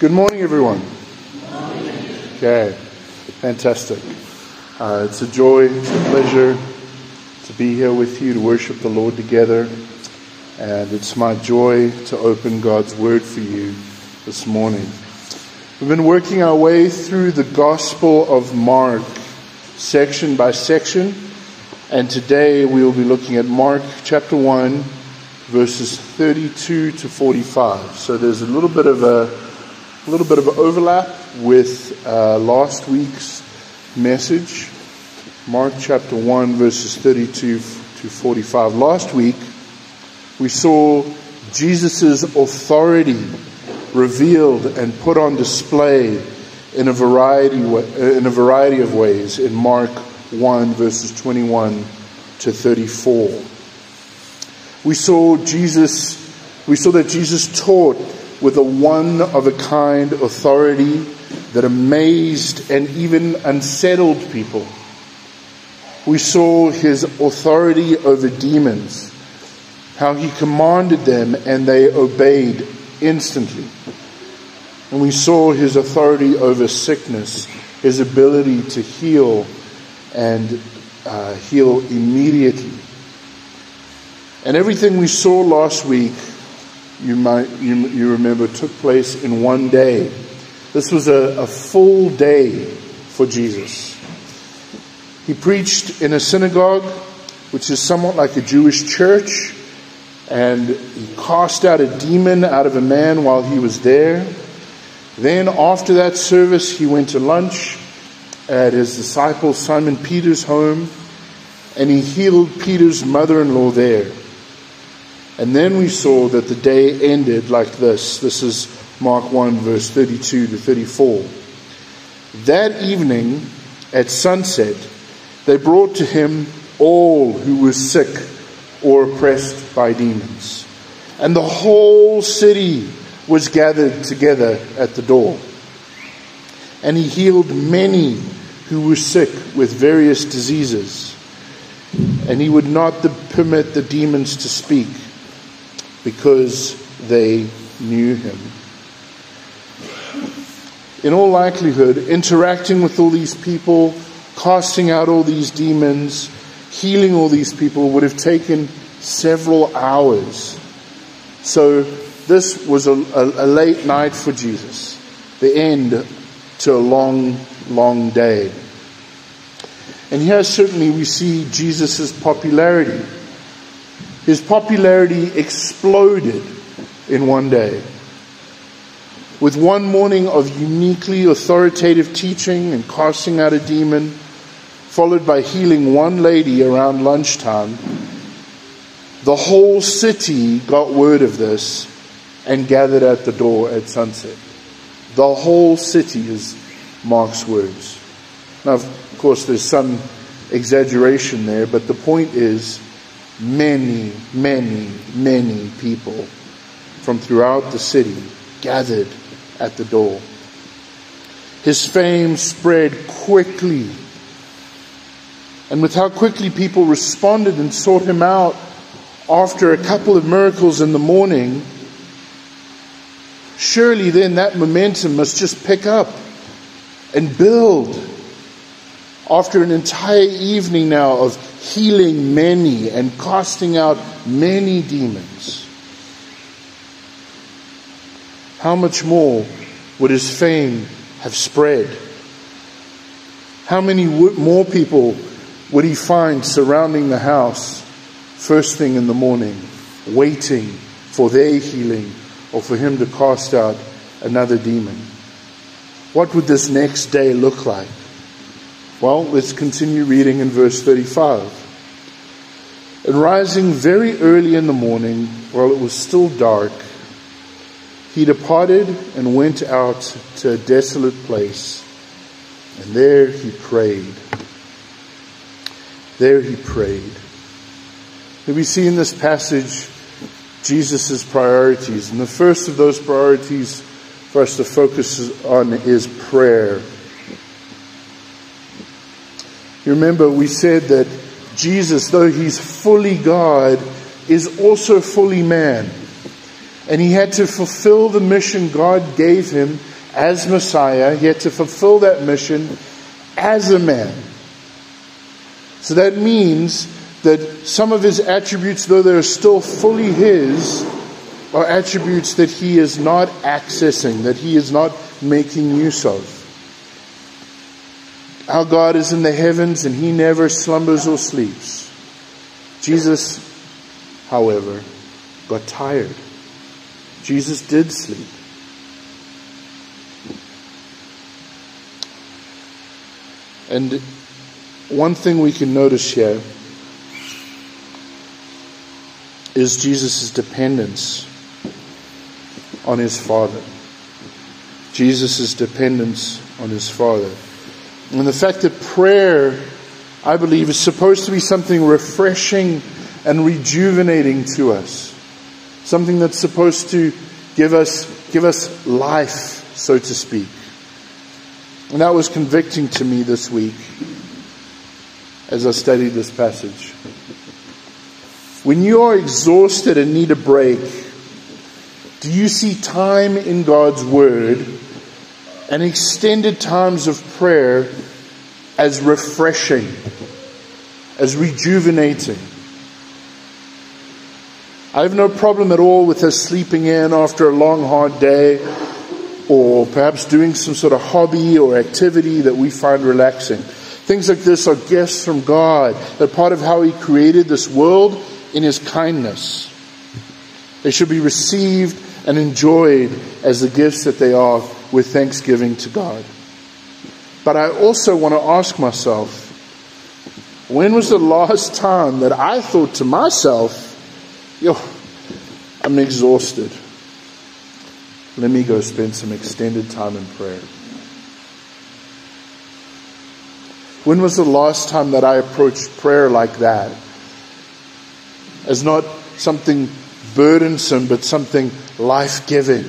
Good morning, everyone. Okay, fantastic. Uh, it's a joy, it's a pleasure to be here with you to worship the Lord together. And it's my joy to open God's Word for you this morning. We've been working our way through the Gospel of Mark, section by section. And today we will be looking at Mark chapter 1, verses 32 to 45. So there's a little bit of a, a little bit of overlap with uh, last week's message. Mark chapter 1, verses 32 to 45. Last week we saw Jesus' authority revealed and put on display in a variety in a variety of ways in Mark 1, verses 21 to 34. We saw Jesus, we saw that Jesus taught with a one of a kind authority that amazed and even unsettled people. We saw his authority over demons, how he commanded them and they obeyed instantly. And we saw his authority over sickness, his ability to heal and uh, heal immediately. And everything we saw last week, you might you, you remember, took place in one day. This was a, a full day for Jesus. He preached in a synagogue, which is somewhat like a Jewish church, and he cast out a demon out of a man while he was there. Then, after that service, he went to lunch at his disciple Simon Peter's home, and he healed Peter's mother in law there. And then we saw that the day ended like this. This is Mark 1, verse 32 to 34. That evening at sunset, they brought to him all who were sick or oppressed by demons. And the whole city was gathered together at the door. And he healed many who were sick with various diseases, and he would not permit the demons to speak because they knew him. In all likelihood, interacting with all these people, casting out all these demons, healing all these people would have taken several hours. So, this was a, a, a late night for Jesus, the end to a long, long day. And here certainly we see Jesus' popularity. His popularity exploded in one day. With one morning of uniquely authoritative teaching and casting out a demon, followed by healing one lady around lunchtime, the whole city got word of this and gathered at the door at sunset. The whole city is Mark's words. Now, of course, there's some exaggeration there, but the point is many, many, many people from throughout the city gathered at the door. His fame spread quickly. And with how quickly people responded and sought him out after a couple of miracles in the morning, surely then that momentum must just pick up and build after an entire evening now of healing many and casting out many demons. How much more would his fame have spread? How many more people would he find surrounding the house first thing in the morning, waiting for their healing or for him to cast out another demon? What would this next day look like? Well, let's continue reading in verse 35. And rising very early in the morning, while it was still dark, he departed and went out to a desolate place, and there he prayed. There he prayed. Here we see in this passage Jesus' priorities. And the first of those priorities for us to focus on is prayer. You remember we said that Jesus, though he's fully God, is also fully man. And he had to fulfill the mission God gave him as Messiah. He had to fulfill that mission as a man. So that means that some of his attributes, though they're still fully his, are attributes that he is not accessing, that he is not making use of. Our God is in the heavens and he never slumbers or sleeps. Jesus, however, got tired. Jesus did sleep. And one thing we can notice here is Jesus' dependence on his Father. Jesus' dependence on his Father. And the fact that prayer, I believe, is supposed to be something refreshing and rejuvenating to us. Something that's supposed to give us, give us life, so to speak. And that was convicting to me this week as I studied this passage. When you are exhausted and need a break, do you see time in God's Word and extended times of prayer as refreshing, as rejuvenating. I have no problem at all with us sleeping in after a long, hard day, or perhaps doing some sort of hobby or activity that we find relaxing. Things like this are gifts from God. They're part of how He created this world in His kindness. They should be received and enjoyed as the gifts that they are with thanksgiving to God. But I also want to ask myself when was the last time that I thought to myself, yo, I'm exhausted. Let me go spend some extended time in prayer. When was the last time that I approached prayer like that? As not something burdensome, but something life giving.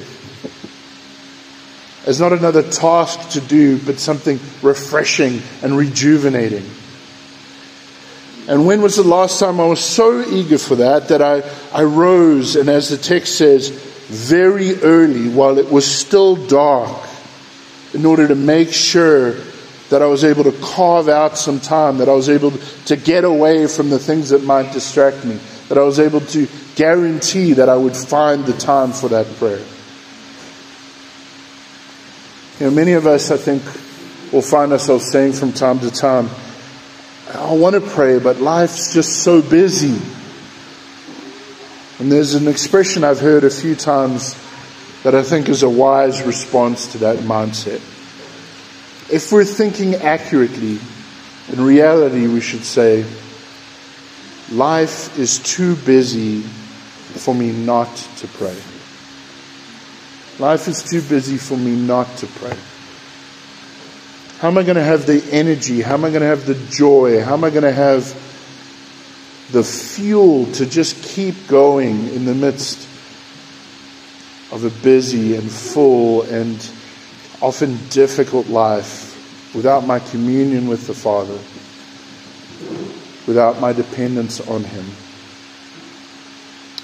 It's not another task to do, but something refreshing and rejuvenating. And when was the last time I was so eager for that that I, I rose and, as the text says, very early while it was still dark in order to make sure that I was able to carve out some time, that I was able to get away from the things that might distract me, that I was able to guarantee that I would find the time for that prayer. You know, many of us, I think, will find ourselves saying from time to time, I want to pray, but life's just so busy. And there's an expression I've heard a few times that I think is a wise response to that mindset. If we're thinking accurately, in reality, we should say, life is too busy for me not to pray. Life is too busy for me not to pray. How am I going to have the energy? How am I going to have the joy? How am I going to have the fuel to just keep going in the midst of a busy and full and often difficult life without my communion with the Father, without my dependence on Him?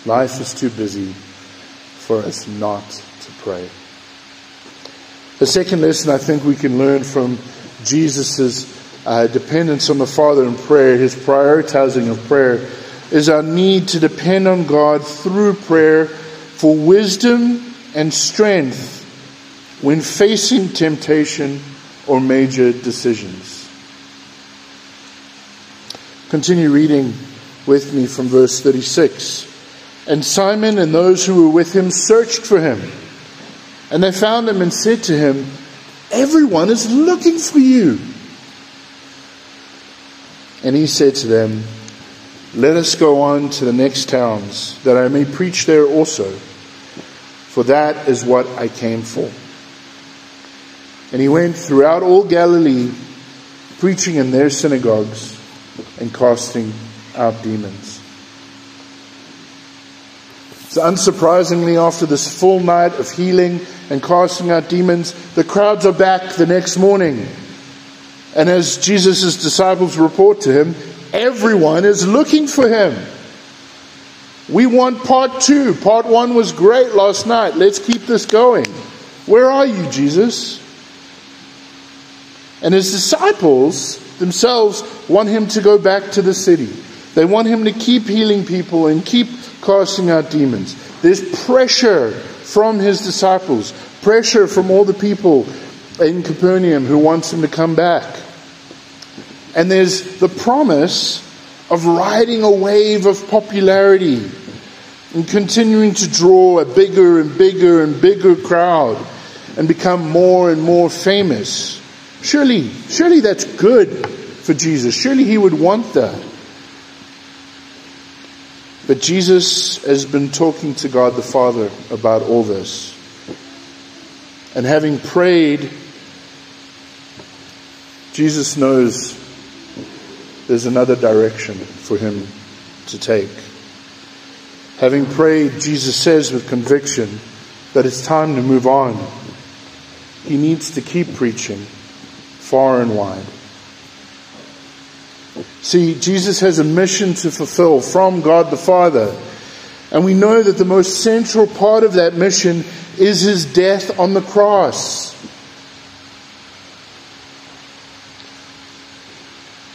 Life is too busy for us not to pray. The second lesson I think we can learn from Jesus' uh, dependence on the Father in prayer, his prioritizing of prayer, is our need to depend on God through prayer for wisdom and strength when facing temptation or major decisions. Continue reading with me from verse 36. And Simon and those who were with him searched for him. And they found him and said to him, Everyone is looking for you. And he said to them, Let us go on to the next towns, that I may preach there also, for that is what I came for. And he went throughout all Galilee, preaching in their synagogues and casting out demons. So, unsurprisingly, after this full night of healing and casting out demons, the crowds are back the next morning. And as Jesus' disciples report to him, everyone is looking for him. We want part two. Part one was great last night. Let's keep this going. Where are you, Jesus? And his disciples themselves want him to go back to the city. They want him to keep healing people and keep casting out demons. There's pressure from his disciples, pressure from all the people in Capernaum who wants him to come back. And there's the promise of riding a wave of popularity and continuing to draw a bigger and bigger and bigger crowd and become more and more famous. Surely, surely that's good for Jesus. Surely he would want that. But Jesus has been talking to God the Father about all this. And having prayed, Jesus knows there's another direction for him to take. Having prayed, Jesus says with conviction that it's time to move on. He needs to keep preaching far and wide. See, Jesus has a mission to fulfill from God the Father. And we know that the most central part of that mission is his death on the cross.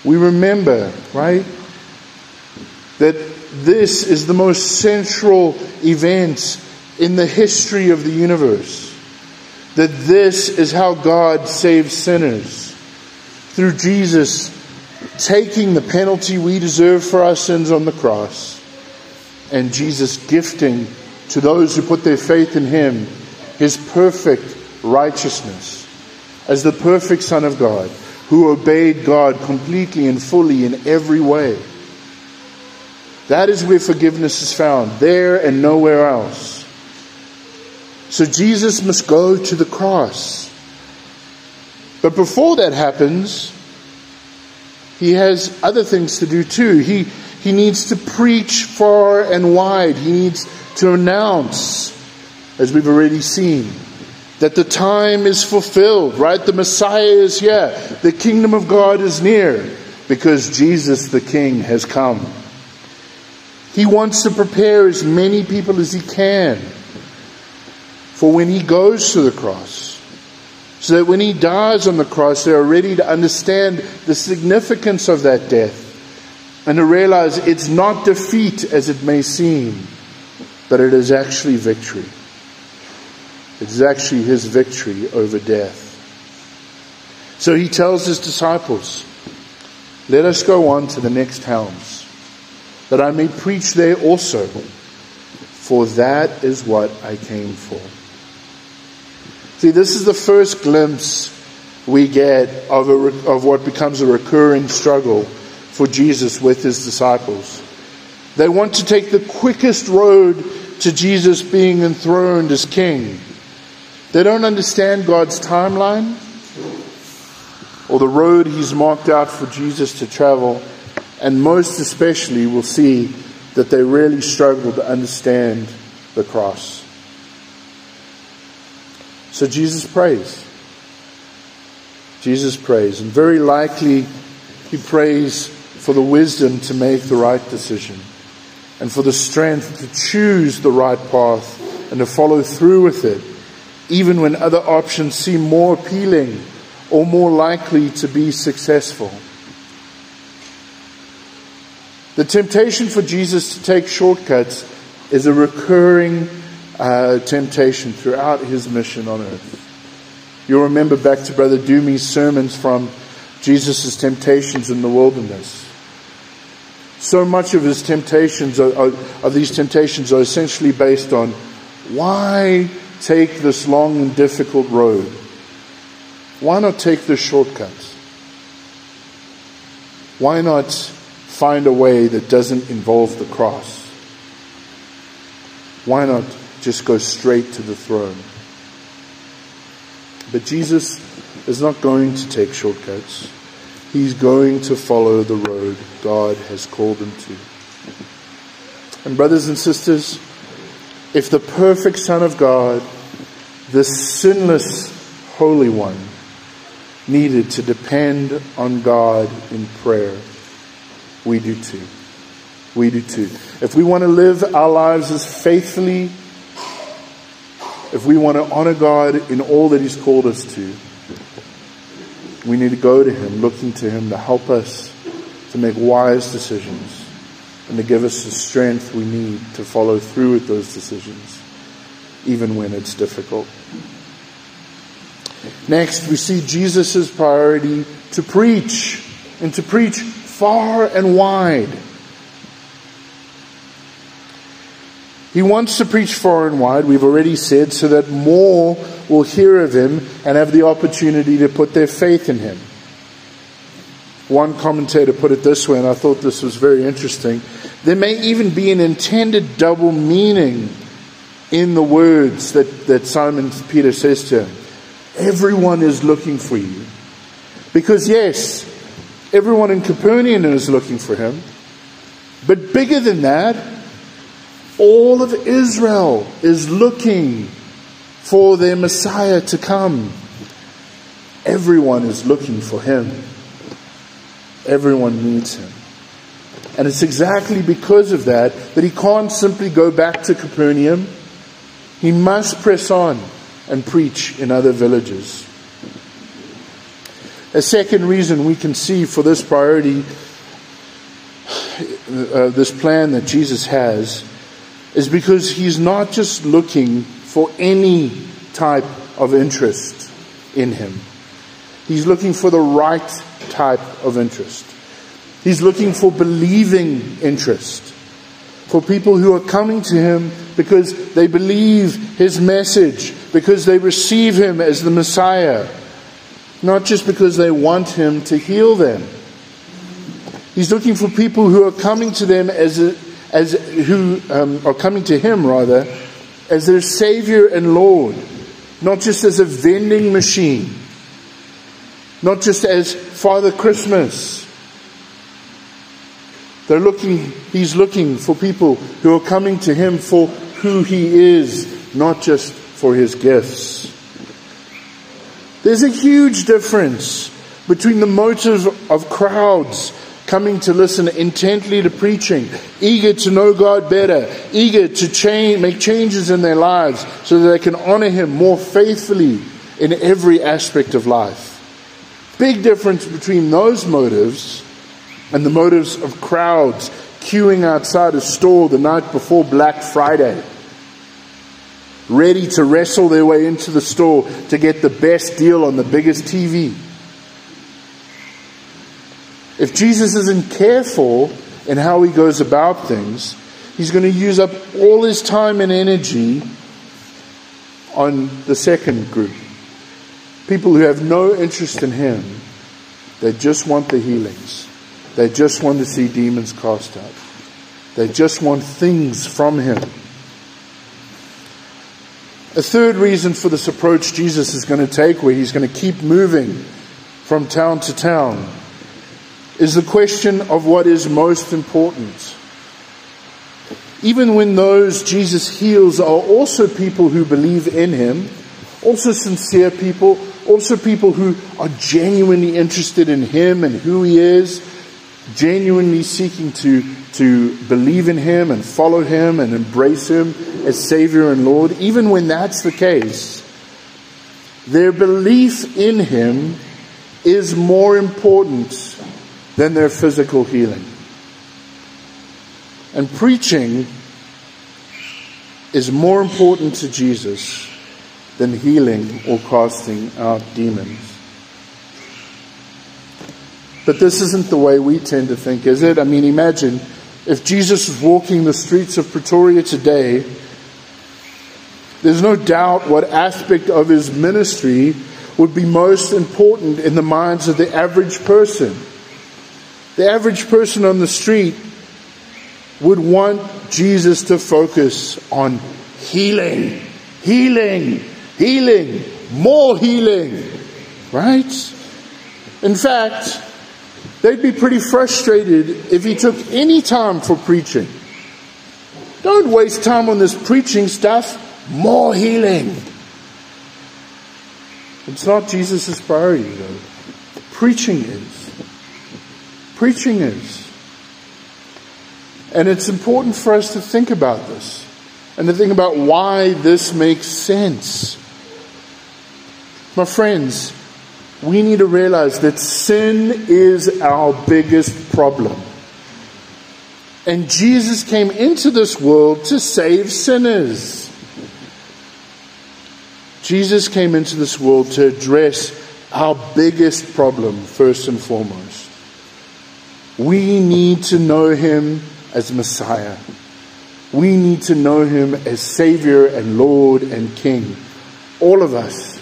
We remember, right, that this is the most central event in the history of the universe. That this is how God saves sinners. Through Jesus taking the penalty we deserve for our sins on the cross, and Jesus gifting to those who put their faith in Him His perfect righteousness as the perfect Son of God who obeyed God completely and fully in every way. That is where forgiveness is found, there and nowhere else. So Jesus must go to the cross. But before that happens, he has other things to do too. He, he needs to preach far and wide. He needs to announce, as we've already seen, that the time is fulfilled, right? The Messiah is here. The kingdom of God is near because Jesus the King has come. He wants to prepare as many people as he can for when he goes to the cross so that when he dies on the cross, they are ready to understand the significance of that death and to realize it's not defeat as it may seem, but it is actually victory. It is actually his victory over death. So he tells his disciples, Let us go on to the next towns, that I may preach there also, for that is what I came for. See, this is the first glimpse we get of, a, of what becomes a recurring struggle for Jesus with his disciples. They want to take the quickest road to Jesus being enthroned as king. They don't understand God's timeline or the road he's marked out for Jesus to travel, and most especially we'll see that they really struggle to understand the cross. So Jesus prays. Jesus prays. And very likely, he prays for the wisdom to make the right decision and for the strength to choose the right path and to follow through with it, even when other options seem more appealing or more likely to be successful. The temptation for Jesus to take shortcuts is a recurring uh, temptation throughout his mission on earth. You'll remember back to Brother Doomie's sermons from Jesus' temptations in the wilderness. So much of his temptations, are, are, these temptations, are essentially based on why take this long and difficult road? Why not take the shortcuts? Why not find a way that doesn't involve the cross? Why not just go straight to the throne. But Jesus is not going to take shortcuts. He's going to follow the road God has called him to. And, brothers and sisters, if the perfect Son of God, the sinless Holy One, needed to depend on God in prayer, we do too. we do too. If we want to live our lives as faithfully, if we want to honor God in all that He's called us to, we need to go to Him, looking to Him to help us to make wise decisions and to give us the strength we need to follow through with those decisions, even when it's difficult. Next, we see Jesus' priority to preach and to preach far and wide. He wants to preach far and wide, we've already said, so that more will hear of him and have the opportunity to put their faith in him. One commentator put it this way, and I thought this was very interesting. There may even be an intended double meaning in the words that, that Simon Peter says to him. Everyone is looking for you. Because, yes, everyone in Capernaum is looking for him. But bigger than that, all of Israel is looking for their Messiah to come. Everyone is looking for him. Everyone needs him. And it's exactly because of that that he can't simply go back to Capernaum. He must press on and preach in other villages. A second reason we can see for this priority, uh, this plan that Jesus has, is because he's not just looking for any type of interest in him. He's looking for the right type of interest. He's looking for believing interest. For people who are coming to him because they believe his message, because they receive him as the Messiah, not just because they want him to heal them. He's looking for people who are coming to them as, a, as who um, are coming to him rather as their Savior and Lord, not just as a vending machine, not just as Father Christmas. They're looking, he's looking for people who are coming to him for who he is, not just for his gifts. There's a huge difference between the motive of crowds coming to listen intently to preaching, eager to know God better, eager to change, make changes in their lives so that they can honor Him more faithfully in every aspect of life. Big difference between those motives and the motives of crowds queuing outside a store the night before Black Friday ready to wrestle their way into the store to get the best deal on the biggest TV. If Jesus isn't careful in how he goes about things, he's going to use up all his time and energy on the second group. People who have no interest in him, they just want the healings. They just want to see demons cast out. They just want things from him. A third reason for this approach Jesus is going to take, where he's going to keep moving from town to town, is the question of what is most important. Even when those Jesus heals are also people who believe in him, also sincere people, also people who are genuinely interested in him and who he is, genuinely seeking to, to believe in Him and follow Him and embrace Him as Savior and Lord, even when that's the case, their belief in Him is more important than their physical healing. And preaching is more important to Jesus than healing or casting out demons. But this isn't the way we tend to think, is it? I mean, imagine if Jesus was walking the streets of Pretoria today, there's no doubt what aspect of his ministry would be most important in the minds of the average person. The average person on the street would want Jesus to focus on healing, healing, healing, more healing, right? In fact, They'd be pretty frustrated if he took any time for preaching. Don't waste time on this preaching stuff. More healing. It's not Jesus' priority, though. Preaching is. Preaching is. And it's important for us to think about this and to think about why this makes sense. My friends, we need to realize that sin is our biggest problem. And Jesus came into this world to save sinners. Jesus came into this world to address our biggest problem, first and foremost. We need to know him as Messiah. We need to know him as Savior and Lord and King. All of us.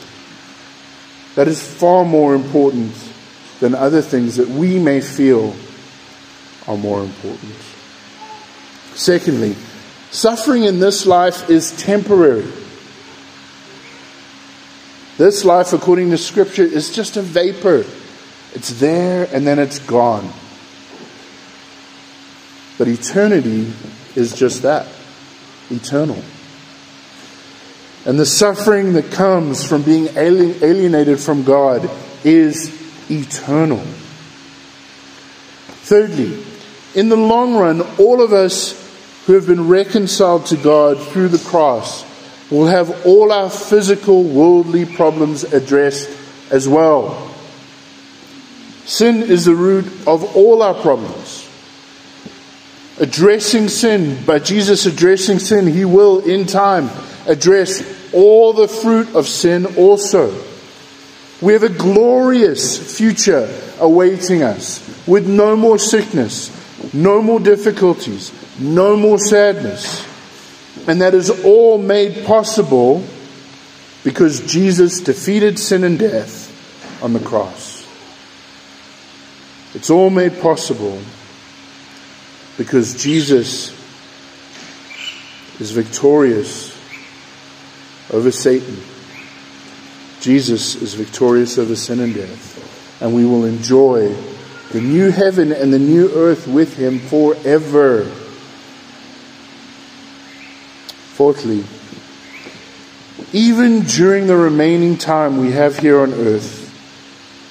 That is far more important than other things that we may feel are more important. Secondly, suffering in this life is temporary. This life, according to Scripture, is just a vapor. It's there and then it's gone. But eternity is just that eternal. And the suffering that comes from being alienated from God is eternal. Thirdly, in the long run, all of us who have been reconciled to God through the cross will have all our physical, worldly problems addressed as well. Sin is the root of all our problems. Addressing sin, by Jesus addressing sin, He will in time address all the fruit of sin also. We have a glorious future awaiting us with no more sickness, no more difficulties, no more sadness. And that is all made possible because Jesus defeated sin and death on the cross. It's all made possible because Jesus is victorious over Satan. Jesus is victorious over sin and death. And we will enjoy the new heaven and the new earth with him forever. Fourthly, even during the remaining time we have here on earth,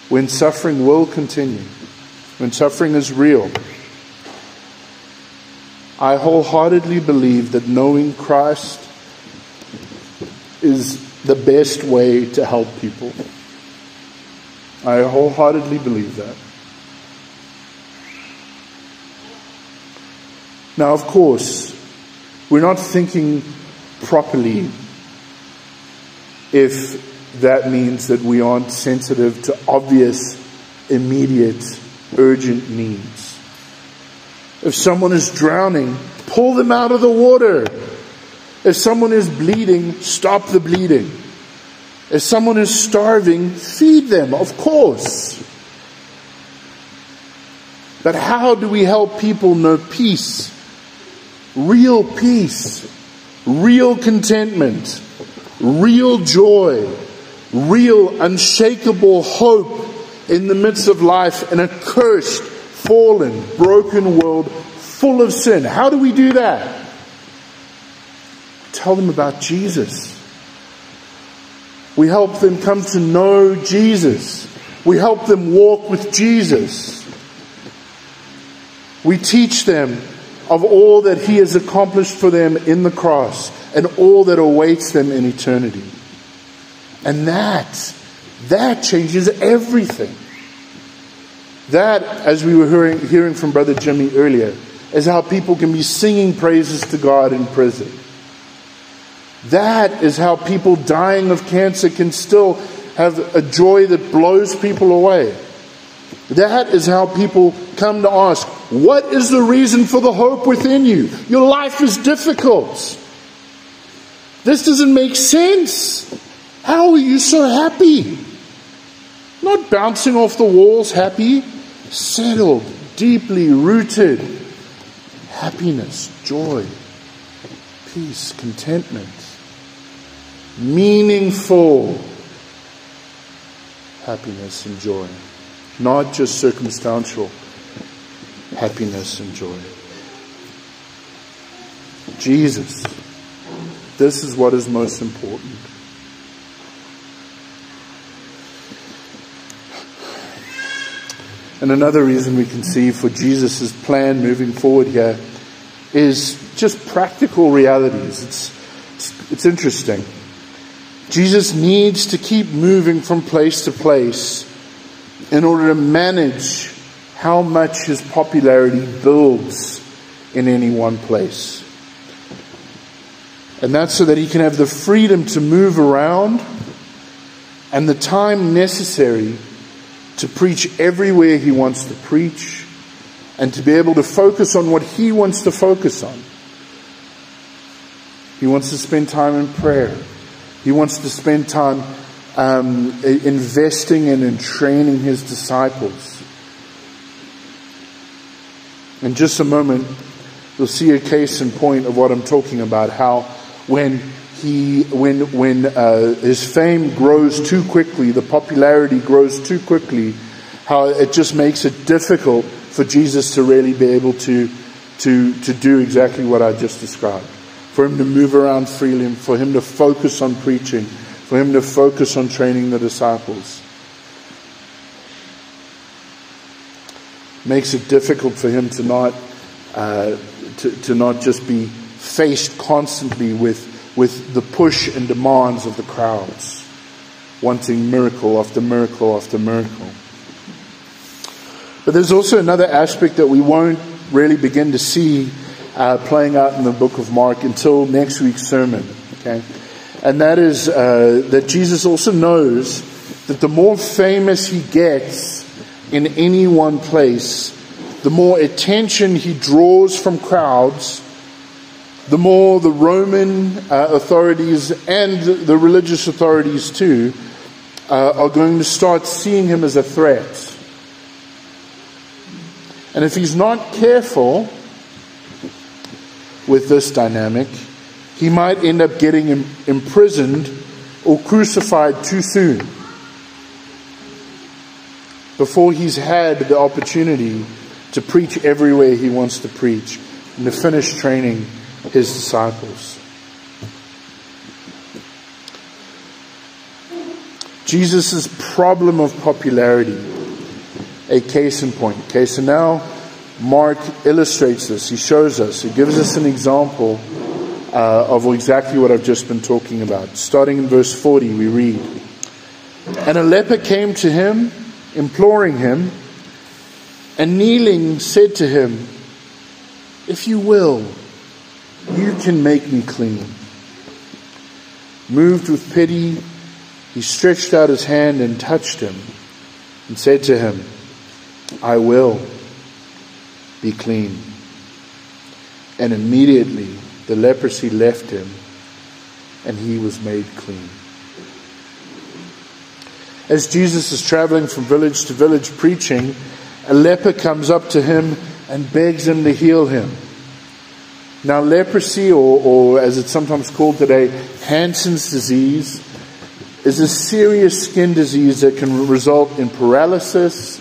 when suffering will continue, when suffering is real, I wholeheartedly believe that knowing Christ is the best way to help people. I wholeheartedly believe that. Now, of course, we're not thinking properly if that means that we aren't sensitive to obvious, immediate, urgent needs. If someone is drowning, pull them out of the water. If someone is bleeding, stop the bleeding. If someone is starving, feed them, of course. But how do we help people know peace? Real peace, real contentment, real joy, real unshakable hope in the midst of life in a cursed, fallen, broken world full of sin. How do we do that? Tell them about Jesus. We help them come to know Jesus. We help them walk with Jesus. We teach them of all that He has accomplished for them in the cross and all that awaits them in eternity. And that, that changes everything. That, as we were hearing, hearing from Brother Jimmy earlier, is how people can be singing praises to God in prison. That is how people dying of cancer can still have a joy that blows people away. That is how people come to ask, What is the reason for the hope within you? Your life is difficult. This doesn't make sense. How are you so happy? Not bouncing off the walls happy, settled, deeply rooted. Happiness, joy, peace, contentment meaningful happiness and joy, not just circumstantial happiness and joy. Jesus. This is what is most important. And another reason we can see for Jesus' plan moving forward here is just practical realities. It's, it's, it's interesting. Jesus needs to keep moving from place to place in order to manage how much his popularity builds in any one place. And that's so that he can have the freedom to move around and the time necessary to preach everywhere he wants to preach and to be able to focus on what he wants to focus on. He wants to spend time in prayer. He wants to spend time um, investing in and training his disciples. In just a moment, you'll see a case in point of what I'm talking about. How when he, when when uh, his fame grows too quickly, the popularity grows too quickly, how it just makes it difficult for Jesus to really be able to to to do exactly what I just described for him to move around freely, for him to focus on preaching, for him to focus on training the disciples. Makes it difficult for him to not uh, to, to not just be faced constantly with with the push and demands of the crowds, wanting miracle after miracle after miracle. But there's also another aspect that we won't really begin to see uh, playing out in the book of Mark until next week's sermon. Okay? And that is uh, that Jesus also knows that the more famous he gets in any one place, the more attention he draws from crowds, the more the Roman uh, authorities and the religious authorities too uh, are going to start seeing him as a threat. And if he's not careful, with this dynamic, he might end up getting imprisoned or crucified too soon before he's had the opportunity to preach everywhere he wants to preach and to finish training his disciples. Jesus' problem of popularity, a case in point. Okay, so now Mark illustrates this. He shows us. He gives us an example uh, of exactly what I've just been talking about. Starting in verse 40, we read And a leper came to him, imploring him, and kneeling said to him, If you will, you can make me clean. Moved with pity, he stretched out his hand and touched him, and said to him, I will be clean. And immediately the leprosy left him and he was made clean. As Jesus is traveling from village to village preaching, a leper comes up to him and begs him to heal him. Now, leprosy, or, or as it's sometimes called today, Hansen's disease, is a serious skin disease that can result in paralysis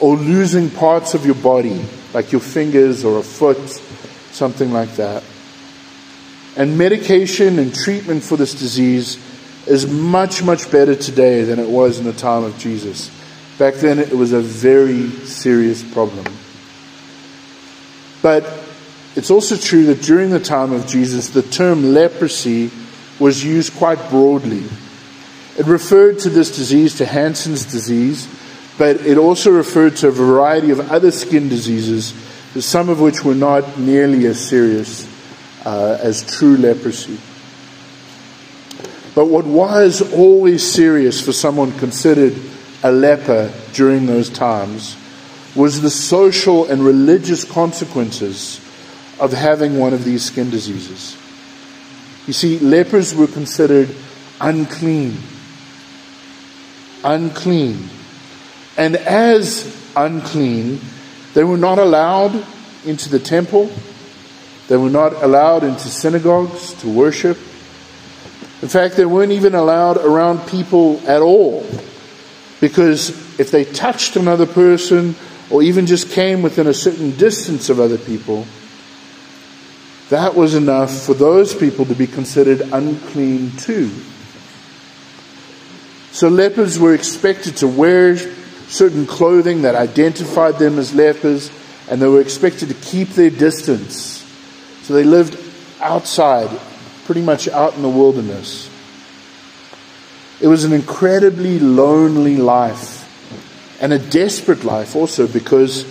or losing parts of your body like your fingers or a foot, something like that. And medication and treatment for this disease is much, much better today than it was in the time of Jesus. Back then, it was a very serious problem. But it's also true that during the time of Jesus, the term leprosy was used quite broadly. It referred to this disease, to Hansen's disease, but it also referred to a variety of other skin diseases, some of which were not nearly as serious uh, as true leprosy. But what was always serious for someone considered a leper during those times was the social and religious consequences of having one of these skin diseases. You see, lepers were considered unclean. Unclean. And as unclean, they were not allowed into the temple. They were not allowed into synagogues to worship. In fact, they weren't even allowed around people at all. Because if they touched another person or even just came within a certain distance of other people, that was enough for those people to be considered unclean too. So lepers were expected to wear certain clothing that identified them as lepers, and they were expected to keep their distance So they lived outside, pretty much out in the wilderness. It was an incredibly lonely life and a desperate life also because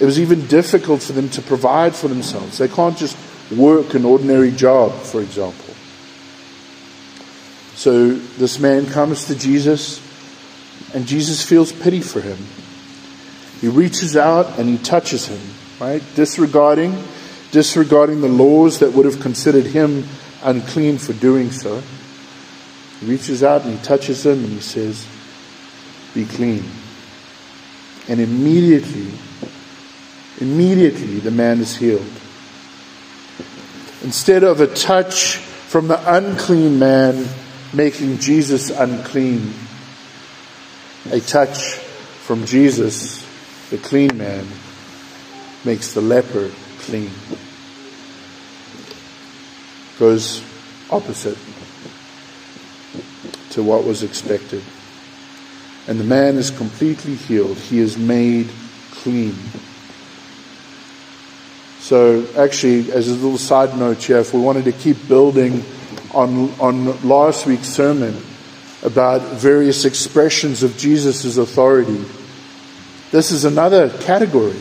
it was even difficult for them to provide for themselves. They can't just work an ordinary job, for example. So this man comes to Jesus, and Jesus feels pity for him. He reaches out and he touches him, right? Disregarding, disregarding the laws that would have considered him unclean for doing so. He reaches out and he touches him and he says, Be clean. And immediately, immediately the man is healed. Instead of a touch from the unclean man making Jesus unclean, a touch from Jesus, the clean man, makes the leper clean. Goes opposite to what was expected. And the man is completely healed. He is made clean. So, actually, as a little side note if we wanted to keep building on, on last week's sermon about various expressions of Jesus' authority, this is another category.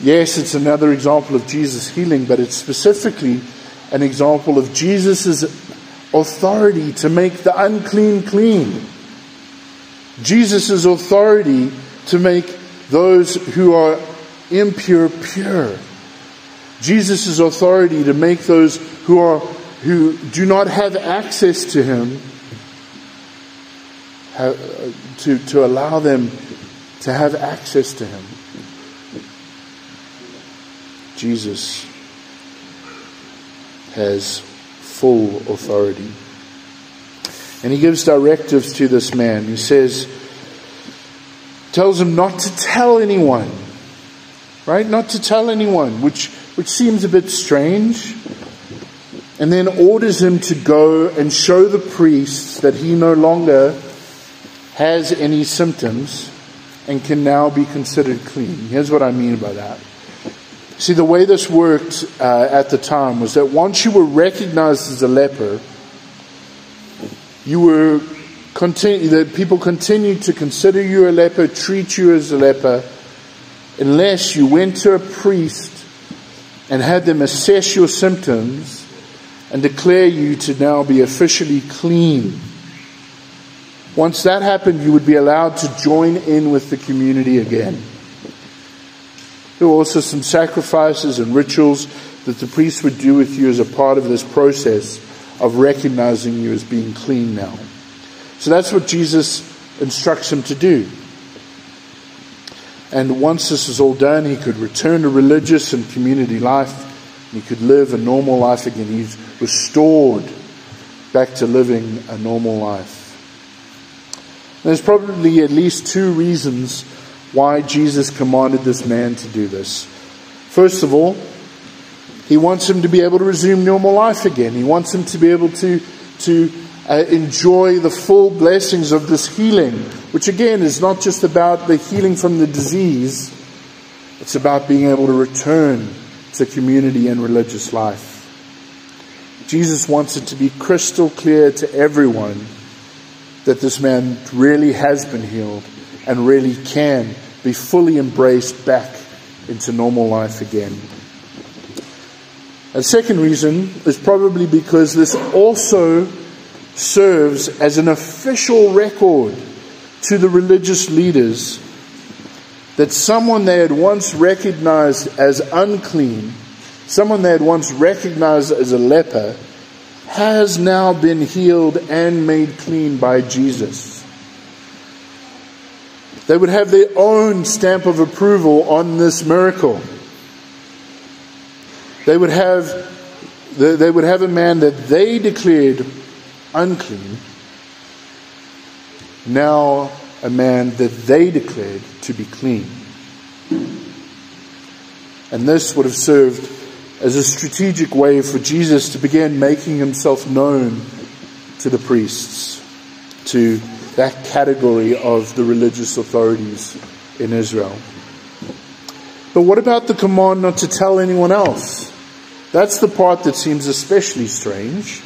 Yes, it's another example of Jesus healing, but it's specifically an example of Jesus' authority to make the unclean clean. Jesus' authority to make those who are impure pure. Jesus' authority to make those who are who do not have access to him uh, to, to allow them to have access to him. Jesus has full authority. And he gives directives to this man. He says, tells him not to tell anyone, right? Not to tell anyone, which, which seems a bit strange. And then orders him to go and show the priests that he no longer has any symptoms and can now be considered clean. Here's what I mean by that. See, the way this worked uh, at the time was that once you were recognized as a leper, you were continue, that people continued to consider you a leper, treat you as a leper, unless you went to a priest and had them assess your symptoms and declare you to now be officially clean. Once that happened, you would be allowed to join in with the community again. There were also some sacrifices and rituals that the priest would do with you as a part of this process of recognizing you as being clean now. So that's what Jesus instructs him to do. And once this is all done, he could return to religious and community life. He could live a normal life again. He's restored back to living a normal life. There's probably at least two reasons why Jesus commanded this man to do this. First of all, he wants him to be able to resume normal life again. He wants him to be able to, to uh, enjoy the full blessings of this healing, which again is not just about the healing from the disease, it's about being able to return to community and religious life. Jesus wants it to be crystal clear to everyone that this man really has been healed and really can be fully embraced back into normal life again. A second reason is probably because this also serves as an official record to the religious leaders that someone they had once recognized as unclean, someone they had once recognized as a leper, has now been healed and made clean by Jesus. They would have their own stamp of approval on this miracle. They would have, they would have a man that they declared unclean, now a man that they declared to be clean. And this would have served as a strategic way for Jesus to begin making himself known to the priests, to that category of the religious authorities in Israel. But what about the command not to tell anyone else? That's the part that seems especially strange.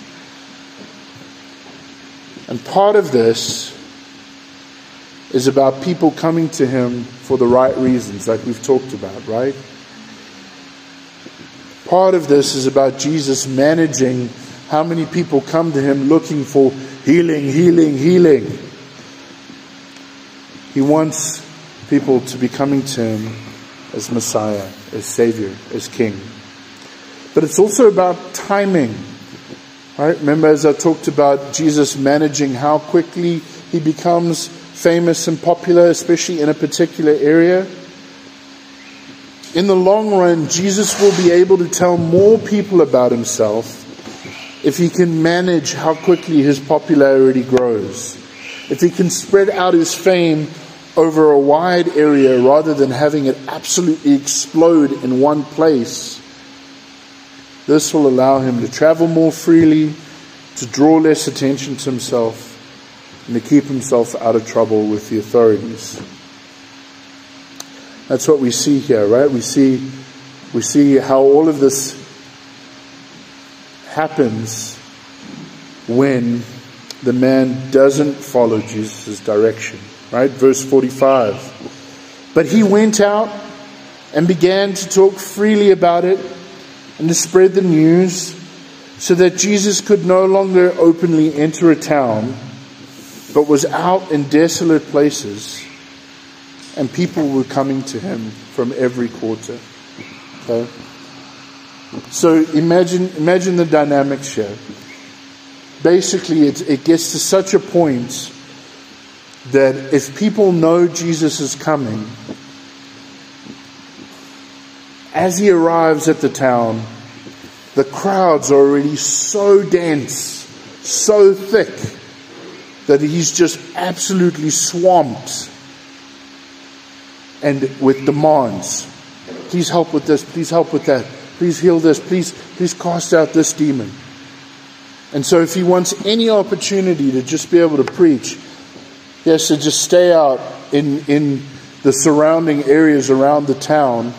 And part of this is about people coming to him for the right reasons, like we've talked about, right? Part of this is about Jesus managing how many people come to him looking for healing, healing, healing. He wants people to be coming to him as Messiah, as Savior, as King. But it's also about timing. Right? Remember, as I talked about Jesus managing how quickly he becomes famous and popular, especially in a particular area. In the long run, Jesus will be able to tell more people about himself if he can manage how quickly his popularity grows. If he can spread out his fame over a wide area rather than having it absolutely explode in one place. This will allow him to travel more freely, to draw less attention to himself, and to keep himself out of trouble with the authorities. That's what we see here, right? We see, we see how all of this happens when the man doesn't follow Jesus' direction. Right? Verse 45. But he went out and began to talk freely about it and to spread the news so that Jesus could no longer openly enter a town but was out in desolate places and people were coming to him from every quarter. Okay? So imagine, imagine the dynamics here. Basically, it, it gets to such a point that if people know Jesus is coming, as he arrives at the town, the crowds are already so dense, so thick, that he's just absolutely swamped and with demands. Please help with this, please help with that, please heal this, please, please cast out this demon. And so if he wants any opportunity to just be able to preach, he has to just stay out in, in the surrounding areas around the town,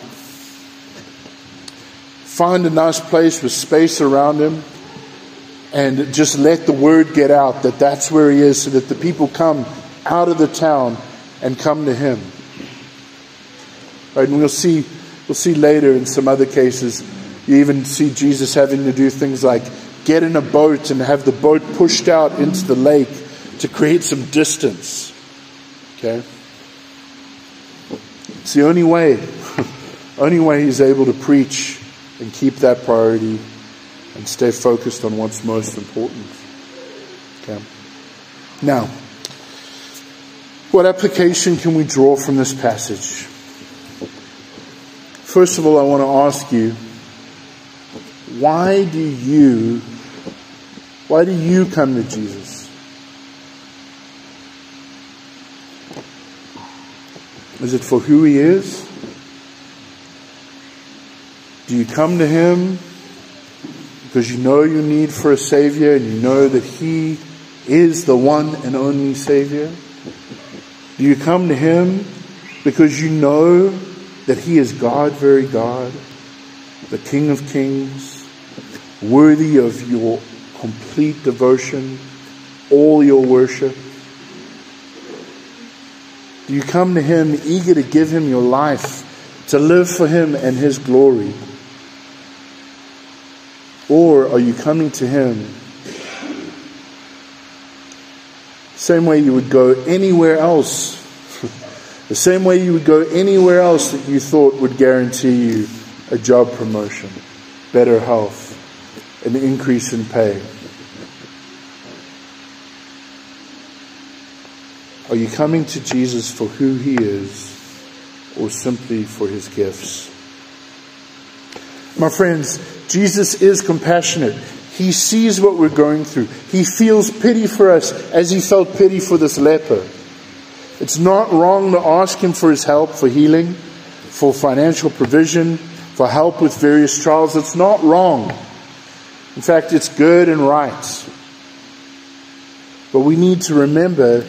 find a nice place with space around him, and just let the word get out that that's where he is so that the people come out of the town and come to him. Right, and we'll see, we'll see later in some other cases, you even see Jesus having to do things like get in a boat and have the boat pushed out into the lake to create some distance. Okay? It's the only way. only way he's able to preach and keep that priority and stay focused on what's most important. Okay? Now, what application can we draw from this passage? First of all, I want to ask you, why do you why do you come to Jesus? Is it for who He is? Do you come to Him because you know you need for a Savior and you know that He is the one and only Savior? Do you come to Him because you know that He is God, very God, the King of Kings, worthy of your complete devotion, all your worship? Do you come to Him eager to give Him your life, to live for Him and His glory? Or are you coming to Him same way you would go anywhere else? the same way you would go anywhere else that you thought would guarantee you a job promotion, better health, an increase in pay. Are you coming to Jesus for who he is or simply for his gifts? My friends, Jesus is compassionate. He sees what we're going through. He feels pity for us as he felt pity for this leper. It's not wrong to ask him for his help, for healing, for financial provision, for help with various trials. It's not wrong. In fact, it's good and right. But we need to remember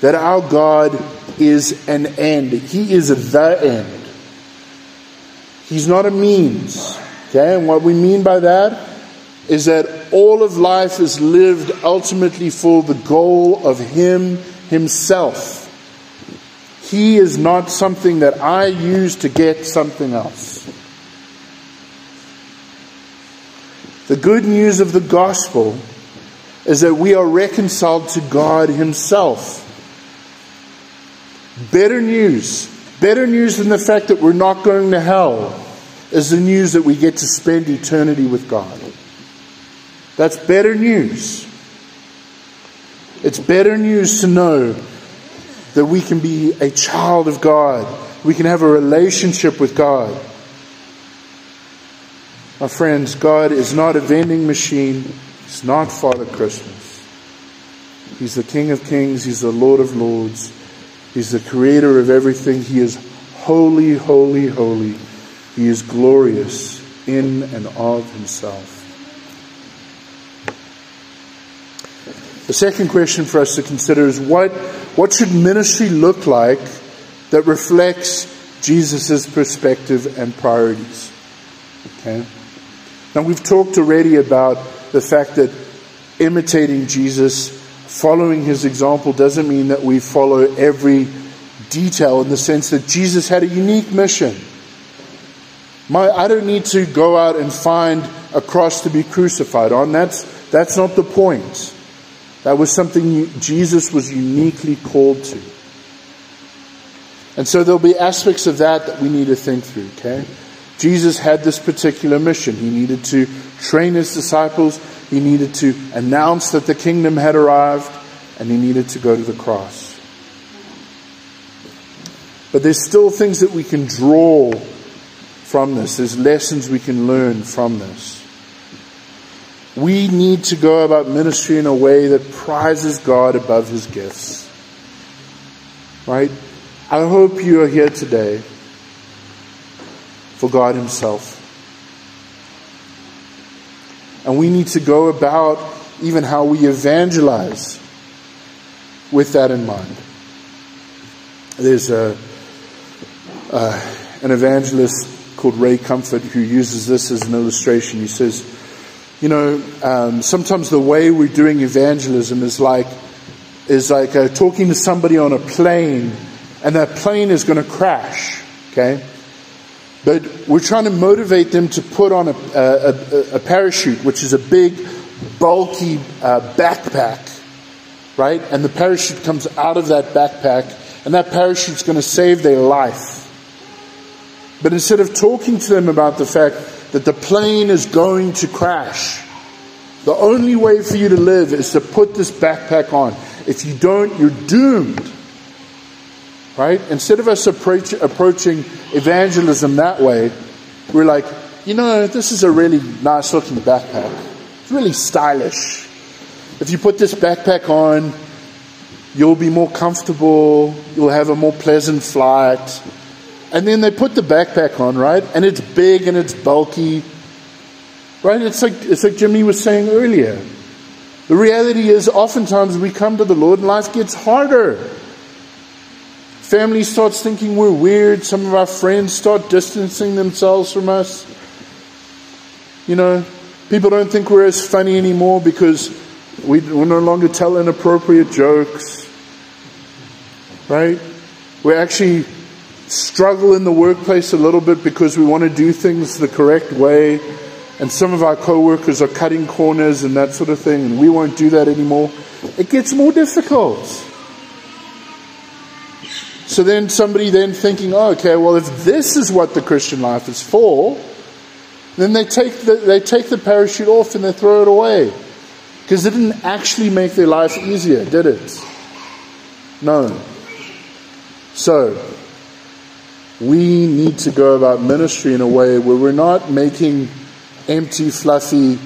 that our God is an end. He is the end. He's not a means. Okay, and what we mean by that is that all of life is lived ultimately for the goal of Him Himself. He is not something that I use to get something else. The good news of the gospel is that we are reconciled to God Himself. Better news, better news than the fact that we're not going to hell, is the news that we get to spend eternity with God. That's better news. It's better news to know that we can be a child of God. We can have a relationship with God. My friends, God is not a vending machine. He's not Father Christmas. He's the King of Kings. He's the Lord of Lords. He's the creator of everything. He is holy, holy, holy. He is glorious in and of himself. The second question for us to consider is what, what should ministry look like that reflects Jesus' perspective and priorities? Okay? Now, we've talked already about the fact that imitating Jesus, following his example, doesn't mean that we follow every detail in the sense that Jesus had a unique mission. My, I don't need to go out and find a cross to be crucified on. That's, that's not the point. That was something Jesus was uniquely called to. And so there'll be aspects of that that we need to think through, okay? Jesus had this particular mission. He needed to train his disciples, he needed to announce that the kingdom had arrived, and he needed to go to the cross. But there's still things that we can draw from this, there's lessons we can learn from this. We need to go about ministry in a way that prizes God above his gifts. Right? I hope you are here today for God himself. And we need to go about even how we evangelize with that in mind. There's a, uh, an evangelist called Ray Comfort who uses this as an illustration. He says, you know, um, sometimes the way we're doing evangelism is like is like uh, talking to somebody on a plane, and that plane is going to crash. Okay, but we're trying to motivate them to put on a, a, a parachute, which is a big, bulky uh, backpack, right? And the parachute comes out of that backpack, and that parachute's going to save their life. But instead of talking to them about the fact that the plane is going to crash. The only way for you to live is to put this backpack on. If you don't, you're doomed. Right? Instead of us approach, approaching evangelism that way, we're like, you know, this is a really nice looking backpack. It's really stylish. If you put this backpack on, you'll be more comfortable, you'll have a more pleasant flight, and then they put the backpack on, right? And it's big and it's bulky. Right? It's like, it's like Jimmy was saying earlier. The reality is, oftentimes we come to the Lord and life gets harder. Family starts thinking we're weird. Some of our friends start distancing themselves from us. You know, people don't think we're as funny anymore because we, we no longer tell inappropriate jokes. Right? We're actually struggle in the workplace a little bit because we want to do things the correct way. And some of our coworkers are cutting corners and that sort of thing, and we won't do that anymore. It gets more difficult. So then somebody then thinking, oh, okay, well, if this is what the Christian life is for, then they take the, they take the parachute off and they throw it away. Because it didn't actually make their life easier, did it? No. So, we need to go about ministry in a way where we're not making empty, fluffy,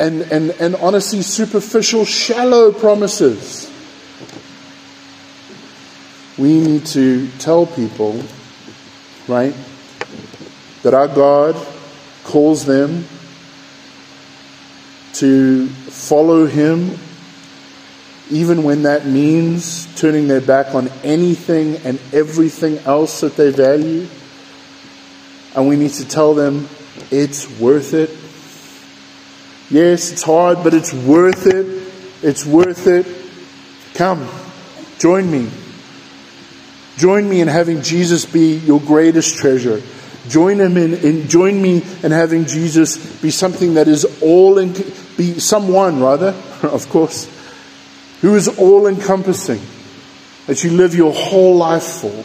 and, and, and honestly superficial, shallow promises. We need to tell people, right, that our God calls them to follow Him even when that means turning their back on anything and everything else that they value. And we need to tell them it's worth it. Yes, it's hard, but it's worth it. It's worth it. Come, join me. Join me in having Jesus be your greatest treasure. Join him in, in, join me in having Jesus be something that is all in, be someone rather, of course, who is all encompassing that you live your whole life for.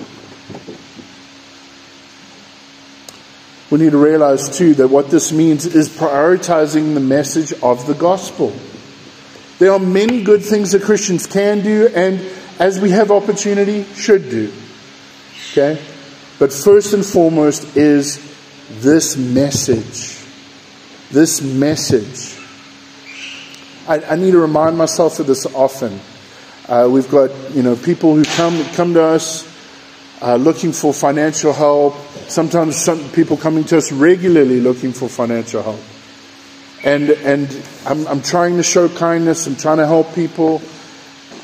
We need to realize too that what this means is prioritizing the message of the gospel. There are many good things that Christians can do and as we have opportunity should do. Okay? But first and foremost is this message. This message. I, I need to remind myself of this often. Uh, we've got you know people who come come to us uh, looking for financial help. Sometimes some people coming to us regularly looking for financial help. And and I'm, I'm trying to show kindness. I'm trying to help people.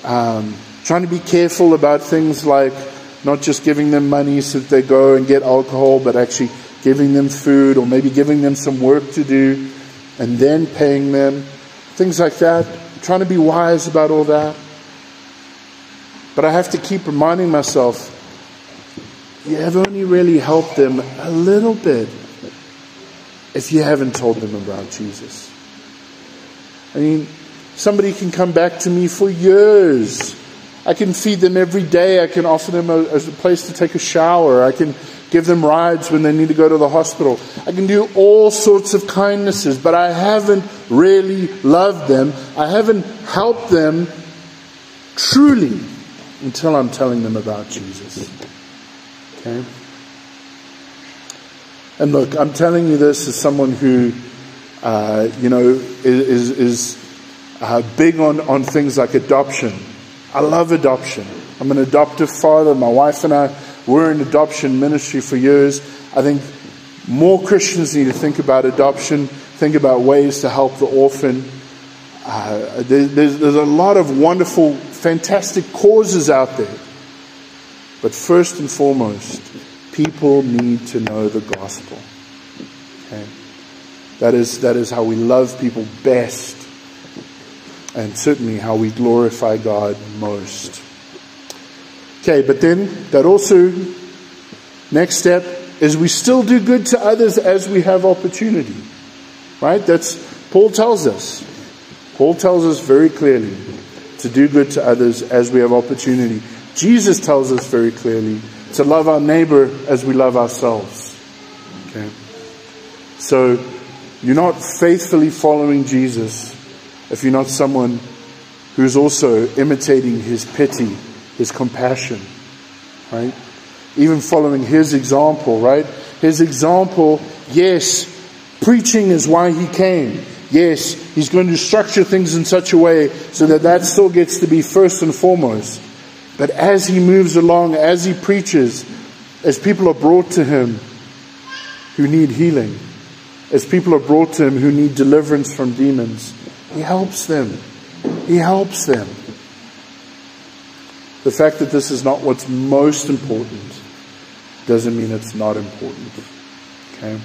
Um, trying to be careful about things like not just giving them money so that they go and get alcohol, but actually giving them food or maybe giving them some work to do and then paying them. Things like that. trying to be wise about all that. But I have to keep reminding myself you have only really helped them a little bit if you haven't told them about Jesus. I mean, somebody can come back to me for years I can feed them every day. I can offer them a, a, place to take a shower. I can give them rides when they need to go to the hospital. I can do all sorts of kindnesses, but I haven't really loved them. I haven't helped them truly until I'm telling them about Jesus. Okay? And look, I'm telling you this as someone who, uh, you know, is, is uh, big on, on things like adoption. I love adoption. I'm an adoptive father. My wife and I were in adoption ministry for years. I think more Christians need to think about adoption, think about ways to help the orphan. Uh, there's, there's a lot of wonderful, fantastic causes out there. But first and foremost, people need to know the gospel. Okay? That is, that is how we love people best and certainly how we glorify God most. Okay, but then that also, next step is we still do good to others as we have opportunity. Right? That's, Paul tells us. Paul tells us very clearly to do good to others as we have opportunity. Jesus tells us very clearly to love our neighbor as we love ourselves. Okay? So, you're not faithfully following Jesus if you're not someone who's also imitating his pity, his compassion, right? Even following his example, right? His example, yes, preaching is why he came. Yes, he's going to structure things in such a way so that that still gets to be first and foremost. But as he moves along, as he preaches, as people are brought to him who need healing, as people are brought to him who need deliverance from demons, he helps them. He helps them. The fact that this is not what's most important doesn't mean it's not important. Okay?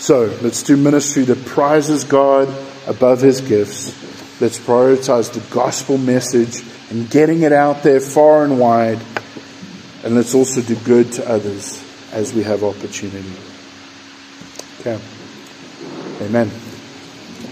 So, let's do ministry that prizes God above his gifts. Let's prioritize the gospel message and getting it out there far and wide. And let's also do good to others as we have opportunity. Okay. Amen.